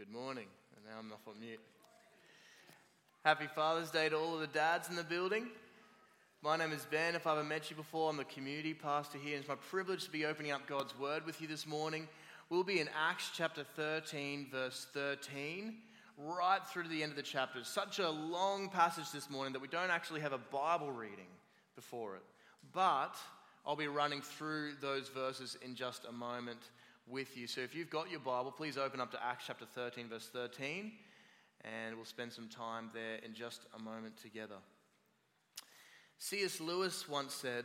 Good morning. And now I'm off on mute. Happy Father's Day to all of the dads in the building. My name is Ben. If I haven't met you before, I'm the community pastor here. And it's my privilege to be opening up God's Word with you this morning. We'll be in Acts chapter 13, verse 13, right through to the end of the chapter. Such a long passage this morning that we don't actually have a Bible reading before it. But I'll be running through those verses in just a moment with you. So if you've got your Bible, please open up to Acts chapter 13, verse 13, and we'll spend some time there in just a moment together. C.S. Lewis once said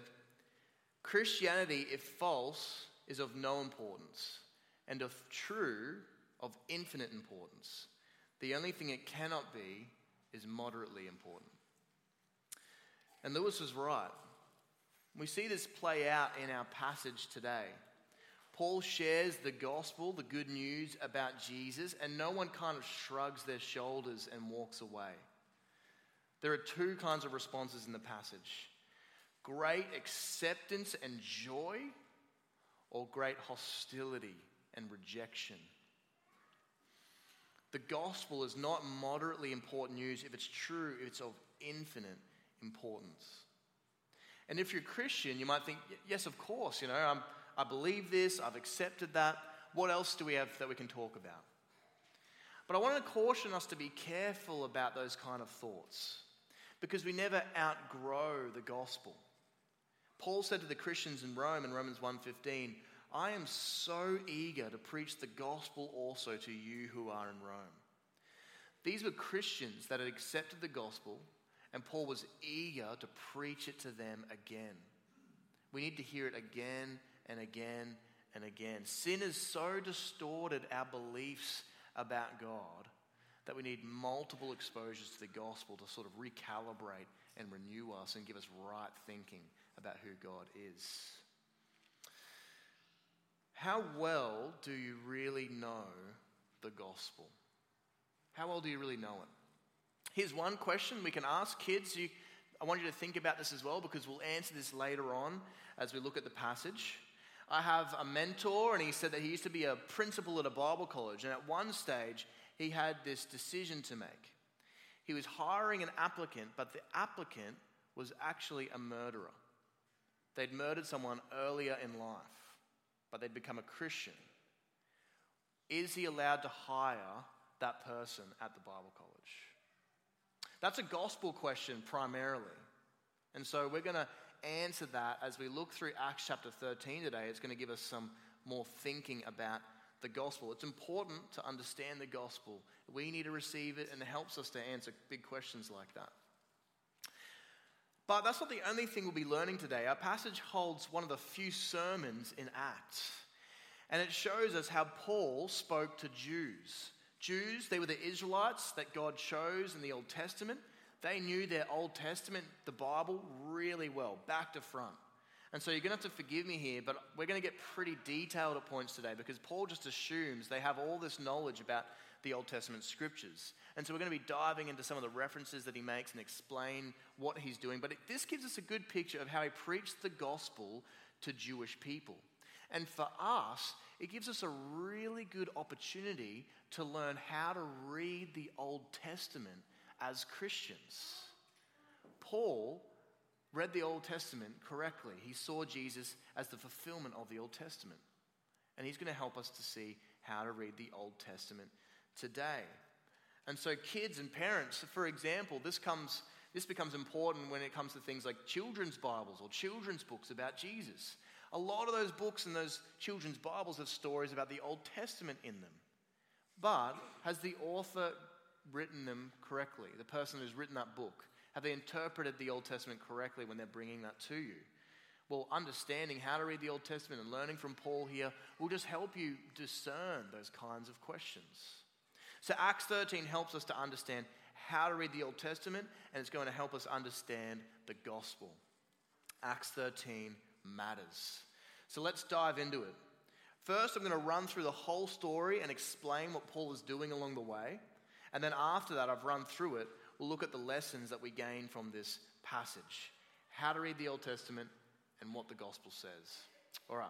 Christianity, if false, is of no importance, and if true, of infinite importance. The only thing it cannot be is moderately important. And Lewis was right. We see this play out in our passage today. Paul shares the gospel, the good news about Jesus, and no one kind of shrugs their shoulders and walks away. There are two kinds of responses in the passage great acceptance and joy, or great hostility and rejection. The gospel is not moderately important news. If it's true, it's of infinite importance. And if you're a Christian, you might think, yes, of course, you know, I'm I believe this, I've accepted that. What else do we have that we can talk about? But I want to caution us to be careful about those kind of thoughts because we never outgrow the gospel. Paul said to the Christians in Rome in Romans 1:15, "I am so eager to preach the gospel also to you who are in Rome." These were Christians that had accepted the gospel, and Paul was eager to preach it to them again. We need to hear it again and again and again. Sin has so distorted our beliefs about God that we need multiple exposures to the gospel to sort of recalibrate and renew us and give us right thinking about who God is. How well do you really know the gospel? How well do you really know it? Here's one question we can ask kids. You, I want you to think about this as well because we'll answer this later on as we look at the passage. I have a mentor, and he said that he used to be a principal at a Bible college. And at one stage, he had this decision to make. He was hiring an applicant, but the applicant was actually a murderer. They'd murdered someone earlier in life, but they'd become a Christian. Is he allowed to hire that person at the Bible college? That's a gospel question primarily. And so we're going to answer that as we look through Acts chapter 13 today. It's going to give us some more thinking about the gospel. It's important to understand the gospel. We need to receive it, and it helps us to answer big questions like that. But that's not the only thing we'll be learning today. Our passage holds one of the few sermons in Acts, and it shows us how Paul spoke to Jews. Jews, they were the Israelites that God chose in the Old Testament. They knew their Old Testament, the Bible, really well, back to front. And so you're going to have to forgive me here, but we're going to get pretty detailed at points today because Paul just assumes they have all this knowledge about the Old Testament scriptures. And so we're going to be diving into some of the references that he makes and explain what he's doing. But it, this gives us a good picture of how he preached the gospel to Jewish people. And for us, it gives us a really good opportunity to learn how to read the Old Testament as Christians. Paul read the Old Testament correctly. He saw Jesus as the fulfillment of the Old Testament. And he's going to help us to see how to read the Old Testament today. And so, kids and parents, for example, this, comes, this becomes important when it comes to things like children's Bibles or children's books about Jesus. A lot of those books and those children's Bibles have stories about the Old Testament in them. But has the author written them correctly? The person who's written that book, have they interpreted the Old Testament correctly when they're bringing that to you? Well, understanding how to read the Old Testament and learning from Paul here will just help you discern those kinds of questions. So, Acts 13 helps us to understand how to read the Old Testament, and it's going to help us understand the gospel. Acts 13 matters. So, let's dive into it. First, I'm going to run through the whole story and explain what Paul is doing along the way. And then after that, I've run through it, we'll look at the lessons that we gain from this passage how to read the Old Testament and what the gospel says. All right,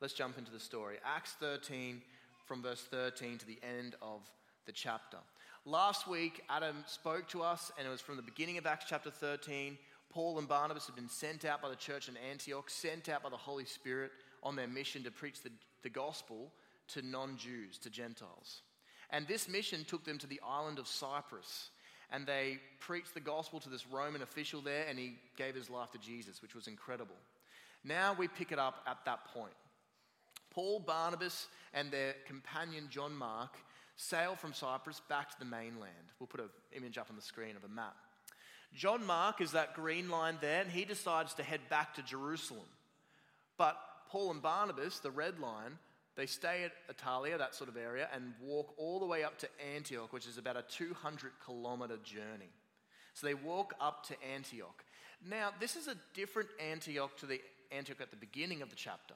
let's jump into the story. Acts 13, from verse 13 to the end of the chapter. Last week, Adam spoke to us, and it was from the beginning of Acts chapter 13. Paul and Barnabas had been sent out by the church in Antioch, sent out by the Holy Spirit on their mission to preach the, the gospel to non Jews, to Gentiles. And this mission took them to the island of Cyprus. And they preached the gospel to this Roman official there, and he gave his life to Jesus, which was incredible. Now we pick it up at that point. Paul, Barnabas, and their companion John Mark sail from Cyprus back to the mainland. We'll put an image up on the screen of a map. John Mark is that green line there, and he decides to head back to Jerusalem. But Paul and Barnabas, the red line, they stay at Attalia, that sort of area, and walk all the way up to Antioch, which is about a 200 kilometer journey. So they walk up to Antioch. Now, this is a different Antioch to the Antioch at the beginning of the chapter.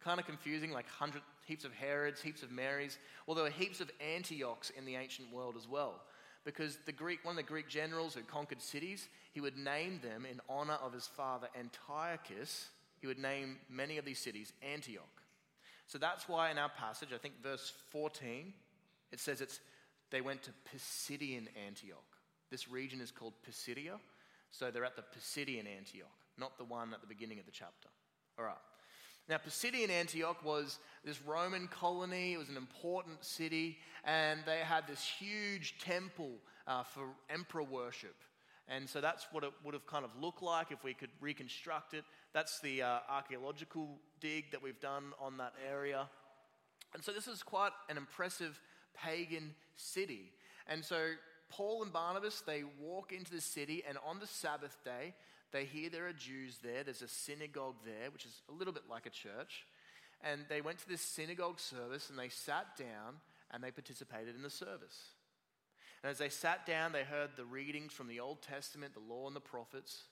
Kind of confusing, like hundred, heaps of Herods, heaps of Marys. Well, there were heaps of Antiochs in the ancient world as well. Because the Greek, one of the Greek generals who conquered cities, he would name them in honor of his father Antiochus. He would name many of these cities Antioch. So that's why in our passage, I think verse 14, it says it's they went to Pisidian Antioch. This region is called Pisidia. So they're at the Pisidian Antioch, not the one at the beginning of the chapter. All right. Now, Pisidian Antioch was this Roman colony. It was an important city, and they had this huge temple uh, for emperor worship. And so that's what it would have kind of looked like if we could reconstruct it. That's the uh, archaeological dig that we've done on that area. And so this is quite an impressive pagan city. And so Paul and Barnabas, they walk into the city, and on the Sabbath day, they hear there are Jews there. There's a synagogue there, which is a little bit like a church. And they went to this synagogue service and they sat down and they participated in the service. And as they sat down, they heard the readings from the Old Testament, the law, and the prophets.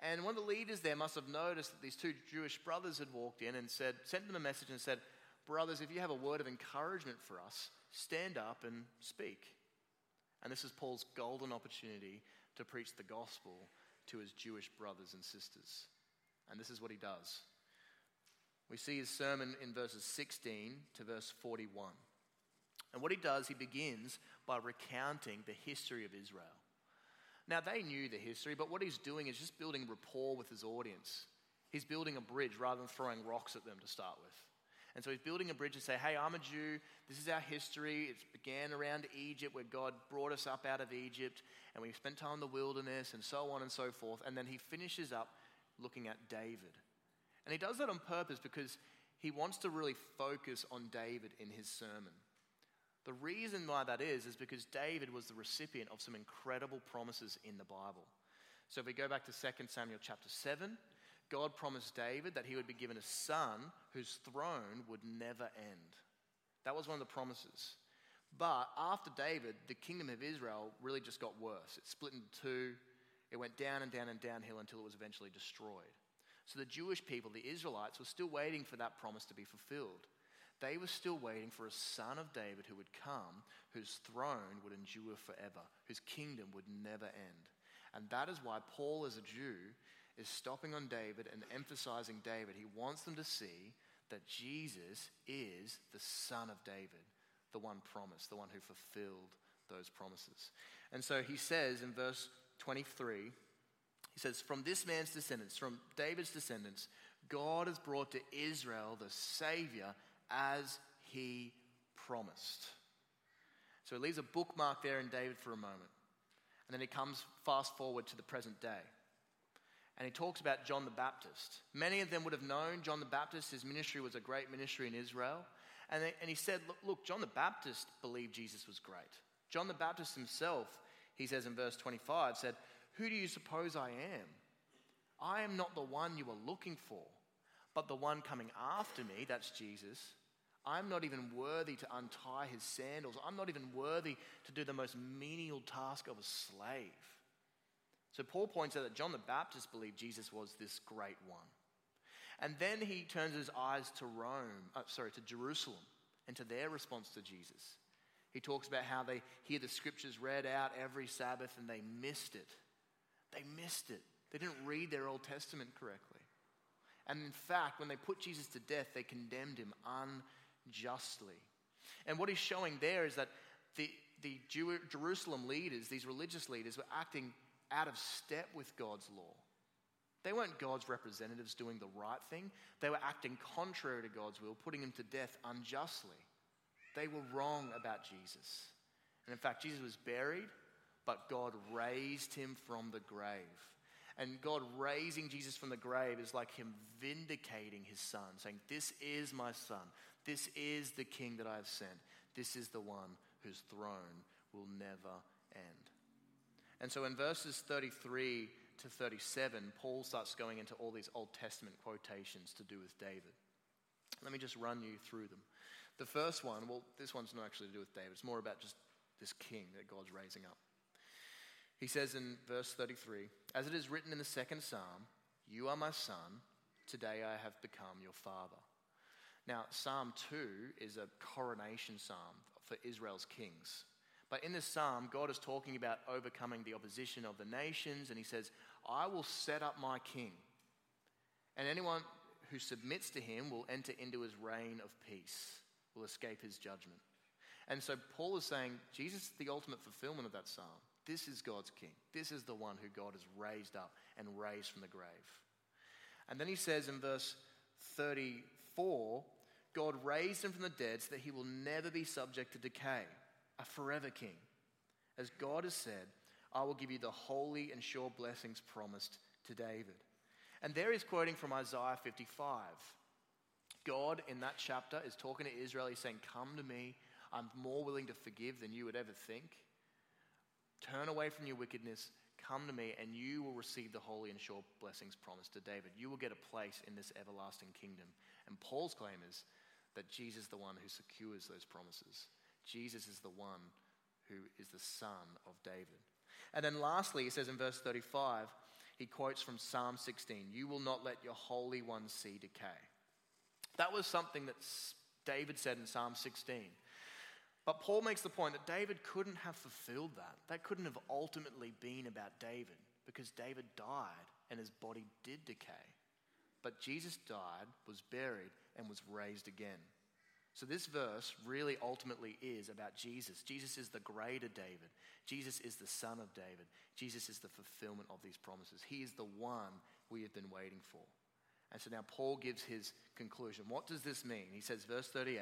And one of the leaders there must have noticed that these two Jewish brothers had walked in and said, sent them a message and said, Brothers, if you have a word of encouragement for us, stand up and speak. And this is Paul's golden opportunity to preach the gospel to his Jewish brothers and sisters. And this is what he does. We see his sermon in verses 16 to verse 41. And what he does, he begins by recounting the history of Israel. Now, they knew the history, but what he's doing is just building rapport with his audience. He's building a bridge rather than throwing rocks at them to start with. And so he's building a bridge and say, hey, I'm a Jew. This is our history. It began around Egypt where God brought us up out of Egypt and we spent time in the wilderness and so on and so forth. And then he finishes up looking at David. And he does that on purpose because he wants to really focus on David in his sermon. The reason why that is, is because David was the recipient of some incredible promises in the Bible. So if we go back to 2 Samuel chapter 7, God promised David that he would be given a son whose throne would never end. That was one of the promises. But after David, the kingdom of Israel really just got worse. It split into two. It went down and down and downhill until it was eventually destroyed. So the Jewish people, the Israelites, were still waiting for that promise to be fulfilled. They were still waiting for a son of David who would come, whose throne would endure forever, whose kingdom would never end. And that is why Paul, as a Jew, is stopping on David and emphasizing David. He wants them to see that Jesus is the Son of David, the one promised, the one who fulfilled those promises. And so he says in verse 23, he says, From this man's descendants, from David's descendants, God has brought to Israel the Savior as he promised. So he leaves a bookmark there in David for a moment. And then he comes fast forward to the present day and he talks about John the Baptist. Many of them would have known John the Baptist. His ministry was a great ministry in Israel. And, they, and he said, look, look, John the Baptist believed Jesus was great. John the Baptist himself, he says in verse 25, said, Who do you suppose I am? I am not the one you are looking for, but the one coming after me, that's Jesus. I'm not even worthy to untie his sandals. I'm not even worthy to do the most menial task of a slave. So Paul points out that John the Baptist believed Jesus was this great one. And then he turns his eyes to Rome, uh, sorry, to Jerusalem, and to their response to Jesus. He talks about how they hear the scriptures read out every Sabbath and they missed it. They missed it. They didn't read their Old Testament correctly. And in fact, when they put Jesus to death, they condemned him unjustly. And what he's showing there is that the the Jew- Jerusalem leaders, these religious leaders, were acting out of step with God's law. They weren't God's representatives doing the right thing. They were acting contrary to God's will, putting him to death unjustly. They were wrong about Jesus. And in fact, Jesus was buried, but God raised him from the grave. And God raising Jesus from the grave is like him vindicating his son, saying, This is my son. This is the king that I have sent. This is the one whose throne will never end. And so in verses 33 to 37, Paul starts going into all these Old Testament quotations to do with David. Let me just run you through them. The first one, well, this one's not actually to do with David, it's more about just this king that God's raising up. He says in verse 33 As it is written in the second psalm, You are my son, today I have become your father. Now, Psalm 2 is a coronation psalm for Israel's kings. But in this psalm, God is talking about overcoming the opposition of the nations, and he says, I will set up my king, and anyone who submits to him will enter into his reign of peace, will escape his judgment. And so Paul is saying, Jesus is the ultimate fulfillment of that psalm. This is God's king. This is the one who God has raised up and raised from the grave. And then he says in verse 34 God raised him from the dead so that he will never be subject to decay, a forever king. As God has said, I will give you the holy and sure blessings promised to David. And there he's quoting from Isaiah 55. God in that chapter is talking to Israel. He's saying, Come to me. I'm more willing to forgive than you would ever think. Turn away from your wickedness. Come to me, and you will receive the holy and sure blessings promised to David. You will get a place in this everlasting kingdom. And Paul's claim is that Jesus is the one who secures those promises. Jesus is the one who is the son of David. And then lastly, he says in verse 35, he quotes from Psalm 16 You will not let your Holy One see decay. That was something that David said in Psalm 16. But Paul makes the point that David couldn't have fulfilled that. That couldn't have ultimately been about David because David died and his body did decay. But Jesus died, was buried, and was raised again. So, this verse really ultimately is about Jesus. Jesus is the greater David. Jesus is the son of David. Jesus is the fulfillment of these promises. He is the one we have been waiting for. And so now Paul gives his conclusion. What does this mean? He says, verse 38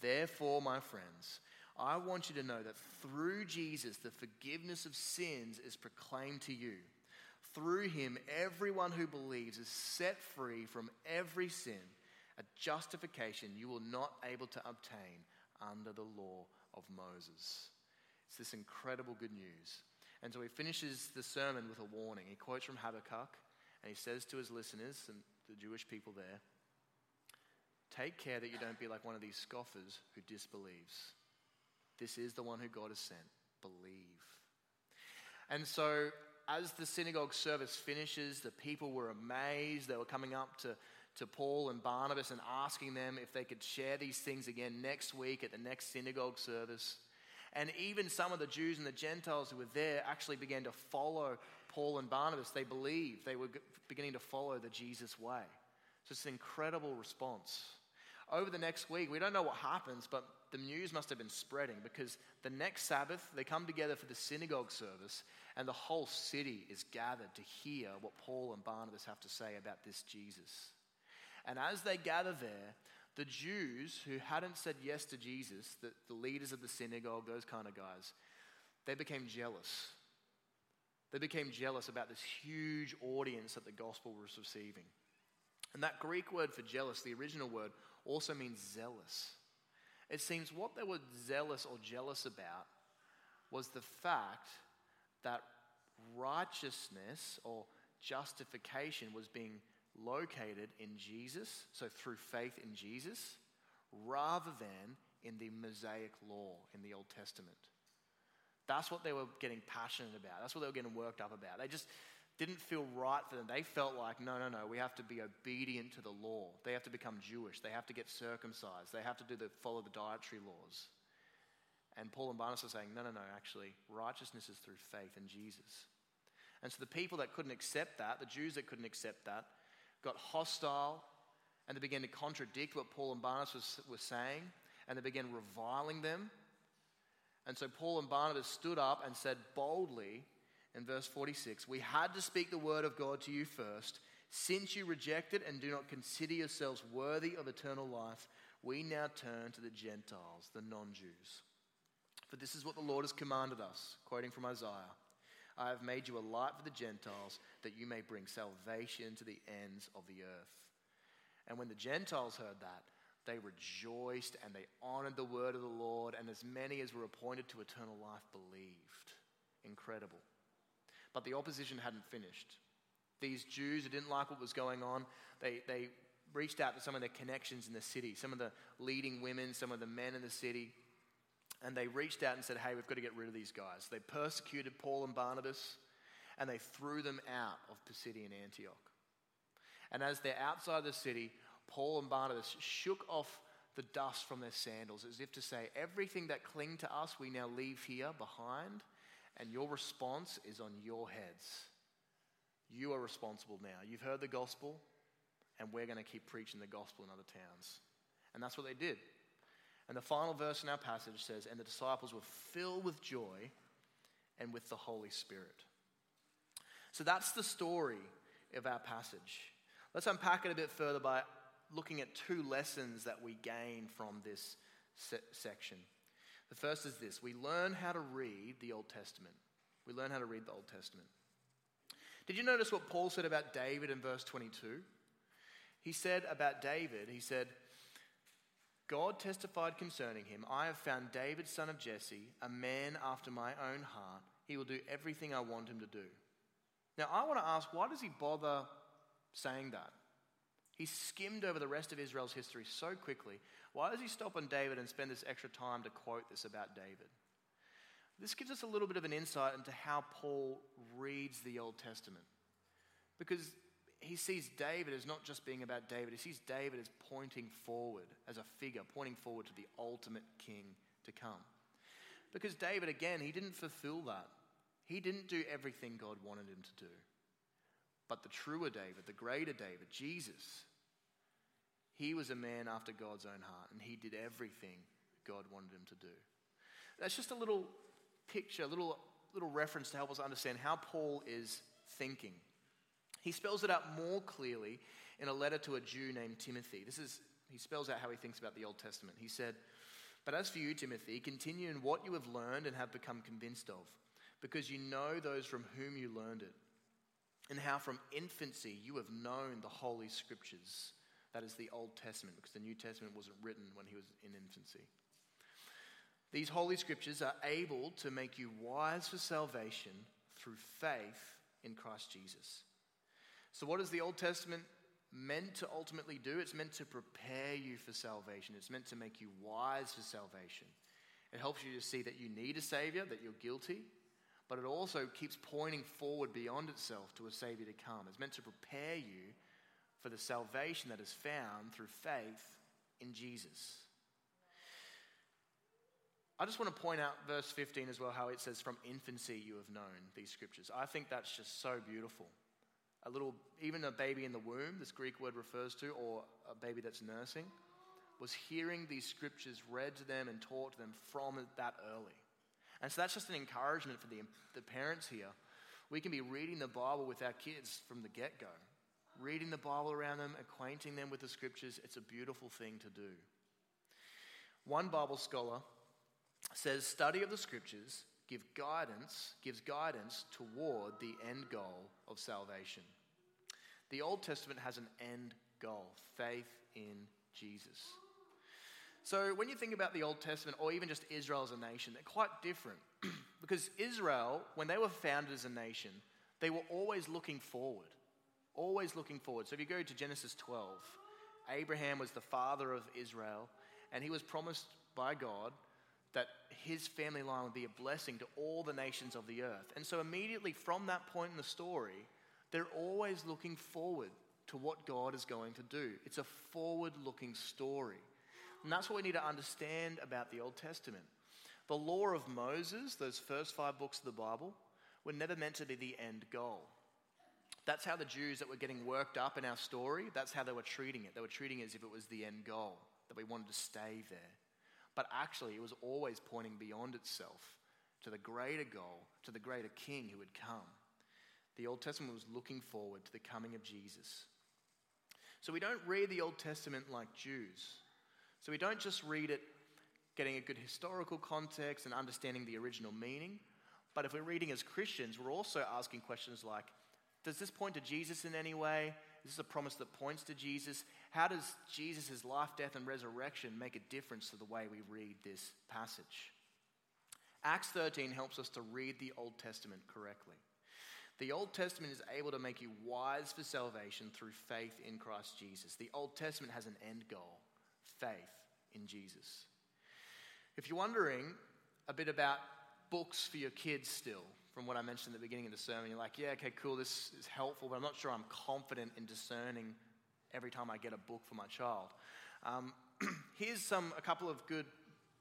Therefore, my friends, I want you to know that through Jesus, the forgiveness of sins is proclaimed to you. Through him, everyone who believes is set free from every sin a justification you will not able to obtain under the law of Moses. It's this incredible good news. And so he finishes the sermon with a warning. He quotes from Habakkuk and he says to his listeners and the Jewish people there Take care that you don't be like one of these scoffers who disbelieves. This is the one who God has sent. Believe. And so, as the synagogue service finishes, the people were amazed. They were coming up to to Paul and Barnabas and asking them if they could share these things again next week at the next synagogue service. And even some of the Jews and the Gentiles who were there actually began to follow Paul and Barnabas. They believed, they were beginning to follow the Jesus way. So it's an incredible response. Over the next week, we don't know what happens, but the news must have been spreading because the next Sabbath, they come together for the synagogue service, and the whole city is gathered to hear what Paul and Barnabas have to say about this Jesus. And as they gather there, the Jews who hadn't said yes to Jesus, the, the leaders of the synagogue, those kind of guys, they became jealous. They became jealous about this huge audience that the gospel was receiving. And that Greek word for jealous, the original word, also means zealous. It seems what they were zealous or jealous about was the fact that righteousness or justification was being located in Jesus, so through faith in Jesus, rather than in the Mosaic law in the Old Testament. That's what they were getting passionate about. That's what they were getting worked up about. They just didn't feel right for them. They felt like, no, no, no, we have to be obedient to the law. They have to become Jewish. They have to get circumcised. They have to do the, follow the dietary laws. And Paul and Barnabas are saying, no, no, no, actually, righteousness is through faith in Jesus. And so the people that couldn't accept that, the Jews that couldn't accept that, got hostile and they began to contradict what Paul and Barnabas was, were saying and they began reviling them. And so Paul and Barnabas stood up and said boldly in verse 46 We had to speak the word of God to you first. Since you reject it and do not consider yourselves worthy of eternal life, we now turn to the Gentiles, the non Jews. For this is what the Lord has commanded us, quoting from Isaiah I have made you a light for the Gentiles, that you may bring salvation to the ends of the earth. And when the Gentiles heard that, they rejoiced and they honored the word of the Lord, and as many as were appointed to eternal life believed. Incredible. But the opposition hadn't finished. These Jews who didn't like what was going on, they, they reached out to some of their connections in the city, some of the leading women, some of the men in the city, and they reached out and said, Hey, we've got to get rid of these guys. They persecuted Paul and Barnabas, and they threw them out of Pisidian Antioch. And as they're outside the city, Paul and Barnabas shook off the dust from their sandals as if to say, Everything that cling to us, we now leave here behind, and your response is on your heads. You are responsible now. You've heard the gospel, and we're going to keep preaching the gospel in other towns. And that's what they did. And the final verse in our passage says, And the disciples were filled with joy and with the Holy Spirit. So that's the story of our passage. Let's unpack it a bit further by looking at two lessons that we gain from this se- section. The first is this we learn how to read the Old Testament. We learn how to read the Old Testament. Did you notice what Paul said about David in verse 22? He said about David, he said, God testified concerning him, I have found David, son of Jesse, a man after my own heart. He will do everything I want him to do. Now, I want to ask, why does he bother saying that? He skimmed over the rest of Israel's history so quickly. Why does he stop on David and spend this extra time to quote this about David? This gives us a little bit of an insight into how Paul reads the Old Testament. Because he sees David as not just being about David, he sees David as pointing forward, as a figure, pointing forward to the ultimate king to come. Because David, again, he didn't fulfill that. He didn't do everything God wanted him to do. But the truer David, the greater David, Jesus, he was a man after God's own heart, and he did everything God wanted him to do. That's just a little picture, a little, little reference to help us understand how Paul is thinking. He spells it out more clearly in a letter to a Jew named Timothy. This is, he spells out how he thinks about the Old Testament. He said, But as for you, Timothy, continue in what you have learned and have become convinced of, because you know those from whom you learned it, and how from infancy you have known the Holy Scriptures. That is the Old Testament, because the New Testament wasn't written when he was in infancy. These holy scriptures are able to make you wise for salvation through faith in Christ Jesus. So, what is the Old Testament meant to ultimately do? It's meant to prepare you for salvation, it's meant to make you wise for salvation. It helps you to see that you need a Savior, that you're guilty, but it also keeps pointing forward beyond itself to a Savior to come. It's meant to prepare you for the salvation that is found through faith in Jesus. I just want to point out verse 15 as well, how it says, From infancy you have known these scriptures. I think that's just so beautiful. A little, even a baby in the womb, this Greek word refers to, or a baby that's nursing, was hearing these scriptures read to them and taught to them from that early. And so that's just an encouragement for the, the parents here. We can be reading the Bible with our kids from the get go, reading the Bible around them, acquainting them with the scriptures. It's a beautiful thing to do. One Bible scholar says study of the scriptures give guidance, gives guidance toward the end goal of salvation. The Old Testament has an end goal faith in Jesus. So, when you think about the Old Testament or even just Israel as a nation, they're quite different. because Israel, when they were founded as a nation, they were always looking forward. Always looking forward. So, if you go to Genesis 12, Abraham was the father of Israel, and he was promised by God that his family line would be a blessing to all the nations of the earth. And so, immediately from that point in the story, they're always looking forward to what God is going to do. It's a forward looking story. And that's what we need to understand about the Old Testament. The law of Moses, those first five books of the Bible, were never meant to be the end goal. That's how the Jews that were getting worked up in our story, that's how they were treating it. They were treating it as if it was the end goal, that we wanted to stay there. but actually it was always pointing beyond itself to the greater goal, to the greater king who would come. The Old Testament was looking forward to the coming of Jesus. So we don't read the Old Testament like Jews. So we don't just read it getting a good historical context and understanding the original meaning. But if we're reading as Christians, we're also asking questions like Does this point to Jesus in any way? Is this a promise that points to Jesus? How does Jesus' life, death, and resurrection make a difference to the way we read this passage? Acts 13 helps us to read the Old Testament correctly. The Old Testament is able to make you wise for salvation through faith in Christ Jesus. The Old Testament has an end goal faith in Jesus. If you're wondering a bit about books for your kids still, from what I mentioned at the beginning of the sermon, you're like, yeah, okay, cool, this is helpful, but I'm not sure I'm confident in discerning every time I get a book for my child. Um, here's some, a couple of good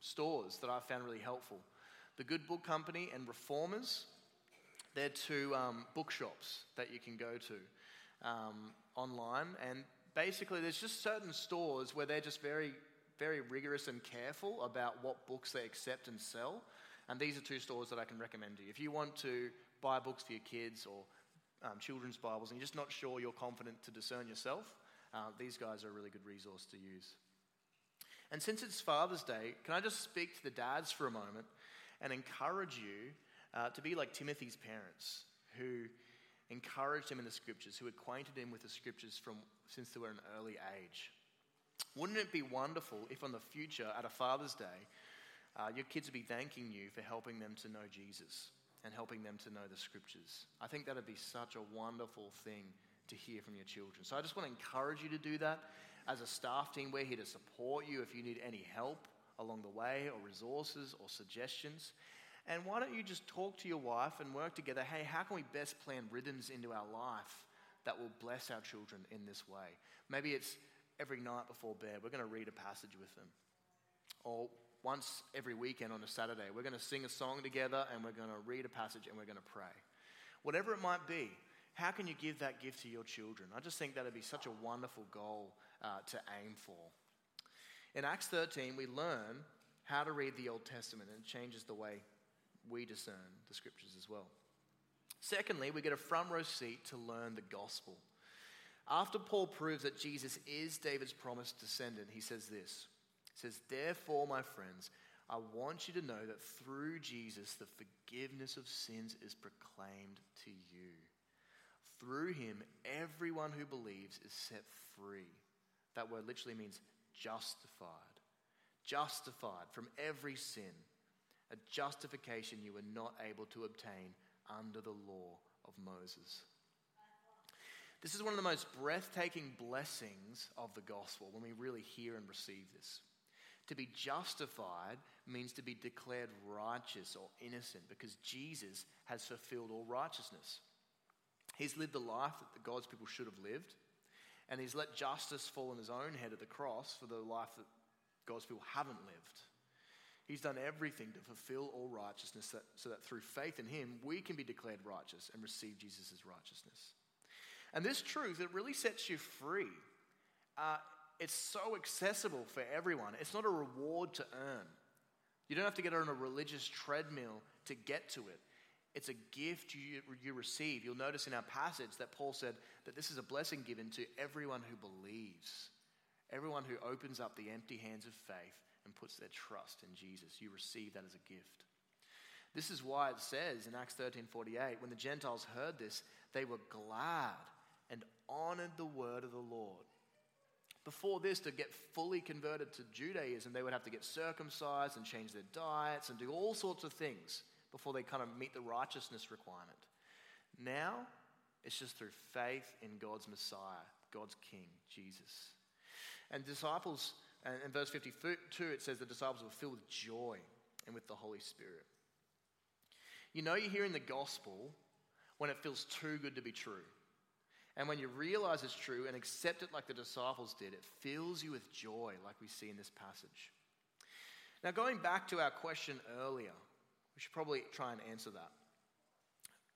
stores that I found really helpful. The Good Book Company and Reformers, they're two um, bookshops that you can go to um, online. And basically, there's just certain stores where they're just very, very rigorous and careful about what books they accept and sell. And these are two stores that I can recommend to you. If you want to buy books for your kids or um, children's Bibles and you're just not sure you're confident to discern yourself, uh, these guys are a really good resource to use. And since it's Father's Day, can I just speak to the dads for a moment and encourage you uh, to be like Timothy's parents, who encouraged him in the scriptures, who acquainted him with the scriptures from since they were an early age? Wouldn't it be wonderful if on the future, at a Father's Day, uh, your kids would be thanking you for helping them to know Jesus and helping them to know the scriptures. I think that would be such a wonderful thing to hear from your children. So I just want to encourage you to do that. As a staff team, we're here to support you if you need any help along the way, or resources, or suggestions. And why don't you just talk to your wife and work together? Hey, how can we best plan rhythms into our life that will bless our children in this way? Maybe it's every night before bed, we're going to read a passage with them. Or once every weekend on a Saturday. We're going to sing a song together and we're going to read a passage and we're going to pray. Whatever it might be, how can you give that gift to your children? I just think that would be such a wonderful goal uh, to aim for. In Acts 13, we learn how to read the Old Testament, and it changes the way we discern the scriptures as well. Secondly, we get a front row seat to learn the gospel. After Paul proves that Jesus is David's promised descendant, he says this says, Therefore, my friends, I want you to know that through Jesus, the forgiveness of sins is proclaimed to you. Through him, everyone who believes is set free. That word literally means justified. Justified from every sin. A justification you were not able to obtain under the law of Moses. This is one of the most breathtaking blessings of the gospel when we really hear and receive this. To be justified means to be declared righteous or innocent because Jesus has fulfilled all righteousness. He's lived the life that the God's people should have lived, and he's let justice fall on his own head at the cross for the life that God's people haven't lived. He's done everything to fulfill all righteousness that, so that through faith in him, we can be declared righteous and receive Jesus' righteousness. And this truth, it really sets you free. Uh, it's so accessible for everyone. It's not a reward to earn. You don't have to get on a religious treadmill to get to it. It's a gift you, you receive. You'll notice in our passage that Paul said that this is a blessing given to everyone who believes, everyone who opens up the empty hands of faith and puts their trust in Jesus. You receive that as a gift. This is why it says in Acts 13:48 when the Gentiles heard this they were glad and honored the word of the Lord. Before this, to get fully converted to Judaism, they would have to get circumcised and change their diets and do all sorts of things before they kind of meet the righteousness requirement. Now, it's just through faith in God's Messiah, God's King, Jesus. And disciples, and in verse 52, it says the disciples were filled with joy and with the Holy Spirit. You know, you're hearing the gospel when it feels too good to be true. And when you realize it's true and accept it like the disciples did, it fills you with joy, like we see in this passage. Now, going back to our question earlier, we should probably try and answer that.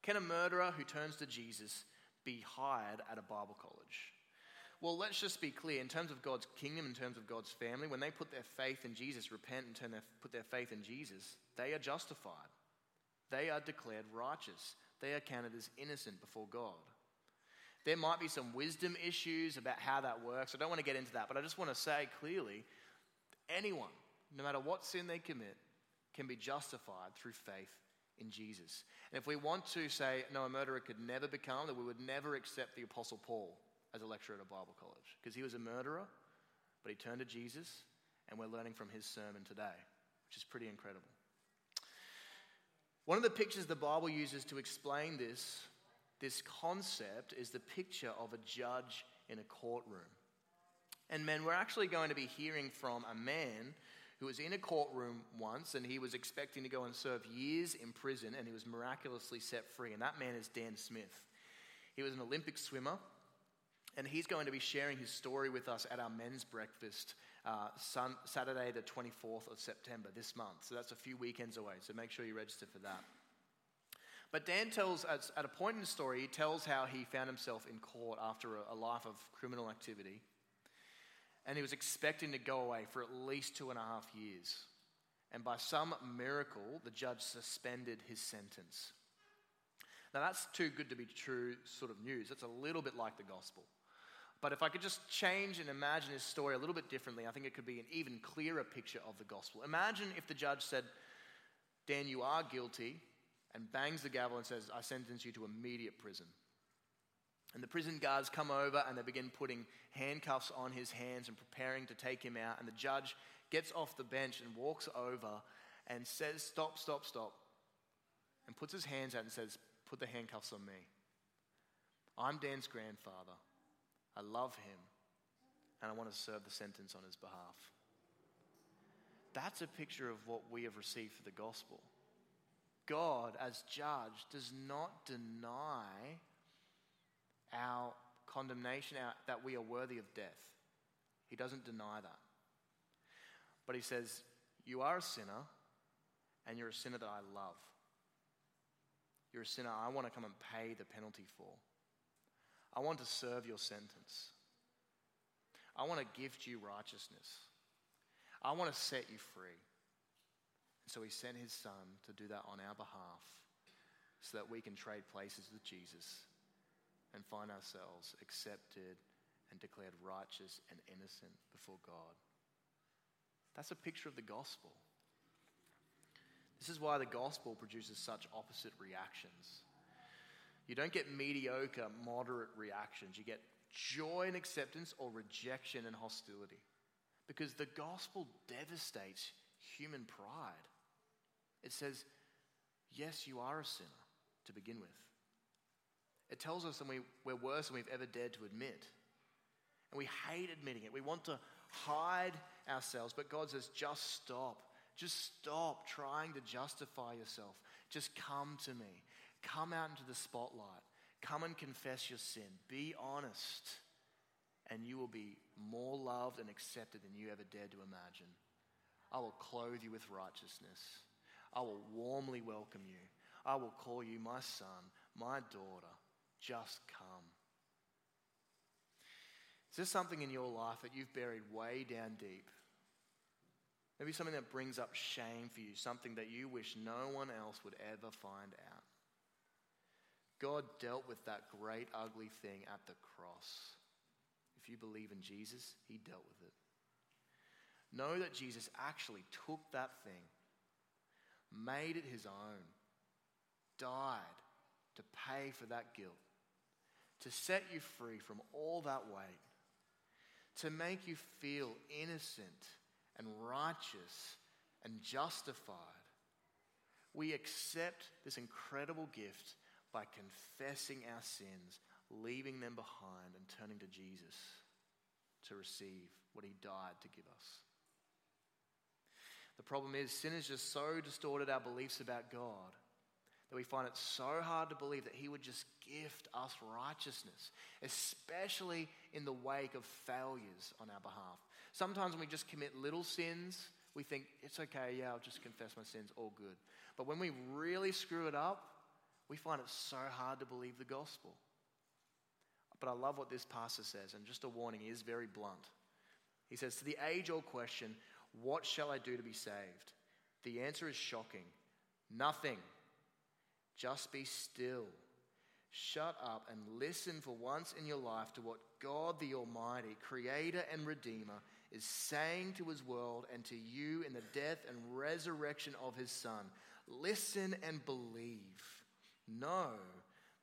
Can a murderer who turns to Jesus be hired at a Bible college? Well, let's just be clear in terms of God's kingdom, in terms of God's family, when they put their faith in Jesus, repent and turn their, put their faith in Jesus, they are justified. They are declared righteous. They are counted as innocent before God. There might be some wisdom issues about how that works. I don't want to get into that, but I just want to say clearly anyone, no matter what sin they commit, can be justified through faith in Jesus. And if we want to say, no, a murderer could never become, that we would never accept the Apostle Paul as a lecturer at a Bible college because he was a murderer, but he turned to Jesus, and we're learning from his sermon today, which is pretty incredible. One of the pictures the Bible uses to explain this, this concept is the picture of a judge in a courtroom. And men, we're actually going to be hearing from a man who was in a courtroom once and he was expecting to go and serve years in prison and he was miraculously set free. And that man is Dan Smith. He was an Olympic swimmer and he's going to be sharing his story with us at our men's breakfast uh, sun, Saturday, the 24th of September this month. So that's a few weekends away. So make sure you register for that. But Dan tells, at a point in the story, he tells how he found himself in court after a, life of criminal activity. And he was expecting to go away for at least two and a half years. And by some miracle, the judge suspended his sentence. Now, that's too good to be true sort of news. It's a little bit like the gospel. But if I could just change and imagine his story a little bit differently, I think it could be an even clearer picture of the gospel. Imagine if the judge said, Dan, you are guilty, and bangs the gavel and says, I sentence you to immediate prison. And the prison guards come over and they begin putting handcuffs on his hands and preparing to take him out. And the judge gets off the bench and walks over and says, Stop, stop, stop. And puts his hands out and says, Put the handcuffs on me. I'm Dan's grandfather. I love him, and I want to serve the sentence on his behalf. That's a picture of what we have received for the gospel. God, as judge, does not deny our condemnation, our, that we are worthy of death. He doesn't deny that. But he says, You are a sinner, and you're a sinner that I love. You're a sinner I want to come and pay the penalty for. I want to serve your sentence. I want to gift you righteousness. I want to set you free. And so he sent his son to do that on our behalf so that we can trade places with Jesus and find ourselves accepted and declared righteous and innocent before God. That's a picture of the gospel. This is why the gospel produces such opposite reactions. You don't get mediocre, moderate reactions. You get joy and acceptance or rejection and hostility. Because the gospel devastates human pride. It says, yes, you are a sinner to begin with. It tells us that we, we're worse than we've ever dared to admit. And we hate admitting it. We want to hide ourselves. But God says, just stop. Just stop trying to justify yourself. Just come to me. Come out into the spotlight. Come and confess your sin. Be honest. And you will be more loved and accepted than you ever dared to imagine. I will clothe you with righteousness. I will warmly welcome you. I will call you my son, my daughter. Just come. Is there something in your life that you've buried way down deep? Maybe something that brings up shame for you, something that you wish no one else would ever find out. God dealt with that great, ugly thing at the cross. If you believe in Jesus, He dealt with it. Know that Jesus actually took that thing, made it His own, died to pay for that guilt, to set you free from all that weight, to make you feel innocent and righteous and justified. We accept this incredible gift by confessing our sins, leaving them behind, and turning to Jesus to receive what he died to give us. The problem is, sin has just so distorted our beliefs about God that we find it so hard to believe that He would just gift us righteousness, especially in the wake of failures on our behalf. Sometimes when we just commit little sins, we think, it's okay, yeah, I'll just confess my sins, all good. But when we really screw it up, we find it so hard to believe the gospel. But I love what this pastor says, and just a warning, he is very blunt. He says, To the age old question, what shall I do to be saved? The answer is shocking nothing. Just be still. Shut up and listen for once in your life to what God the Almighty, Creator and Redeemer, is saying to His world and to you in the death and resurrection of His Son. Listen and believe. Know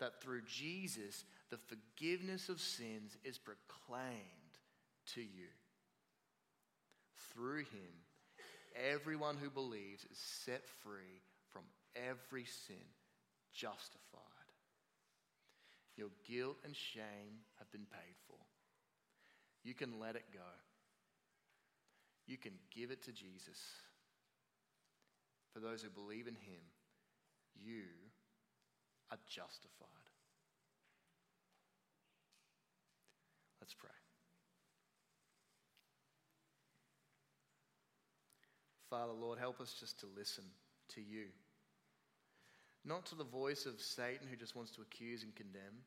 that through Jesus, the forgiveness of sins is proclaimed to you. Through Him, everyone who believes is set free from every sin, justified. Your guilt and shame have been paid for. You can let it go. You can give it to Jesus. For those who believe in Him, you are justified. Let's pray. Father, Lord, help us just to listen to you. Not to the voice of Satan who just wants to accuse and condemn,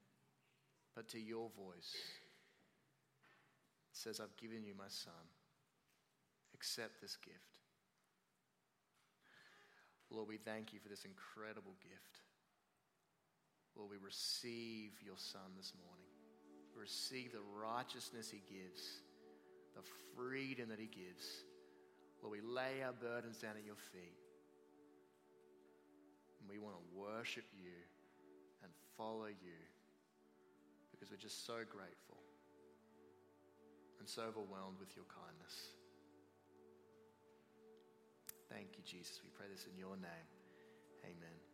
but to your voice. It says, I've given you my son. Accept this gift. Lord, we thank you for this incredible gift. Lord, we receive your son this morning. Receive the righteousness he gives, the freedom that he gives. Lord, we lay our burdens down at your feet. And we want to worship you and follow you because we're just so grateful and so overwhelmed with your kindness. Thank you, Jesus. We pray this in your name. Amen.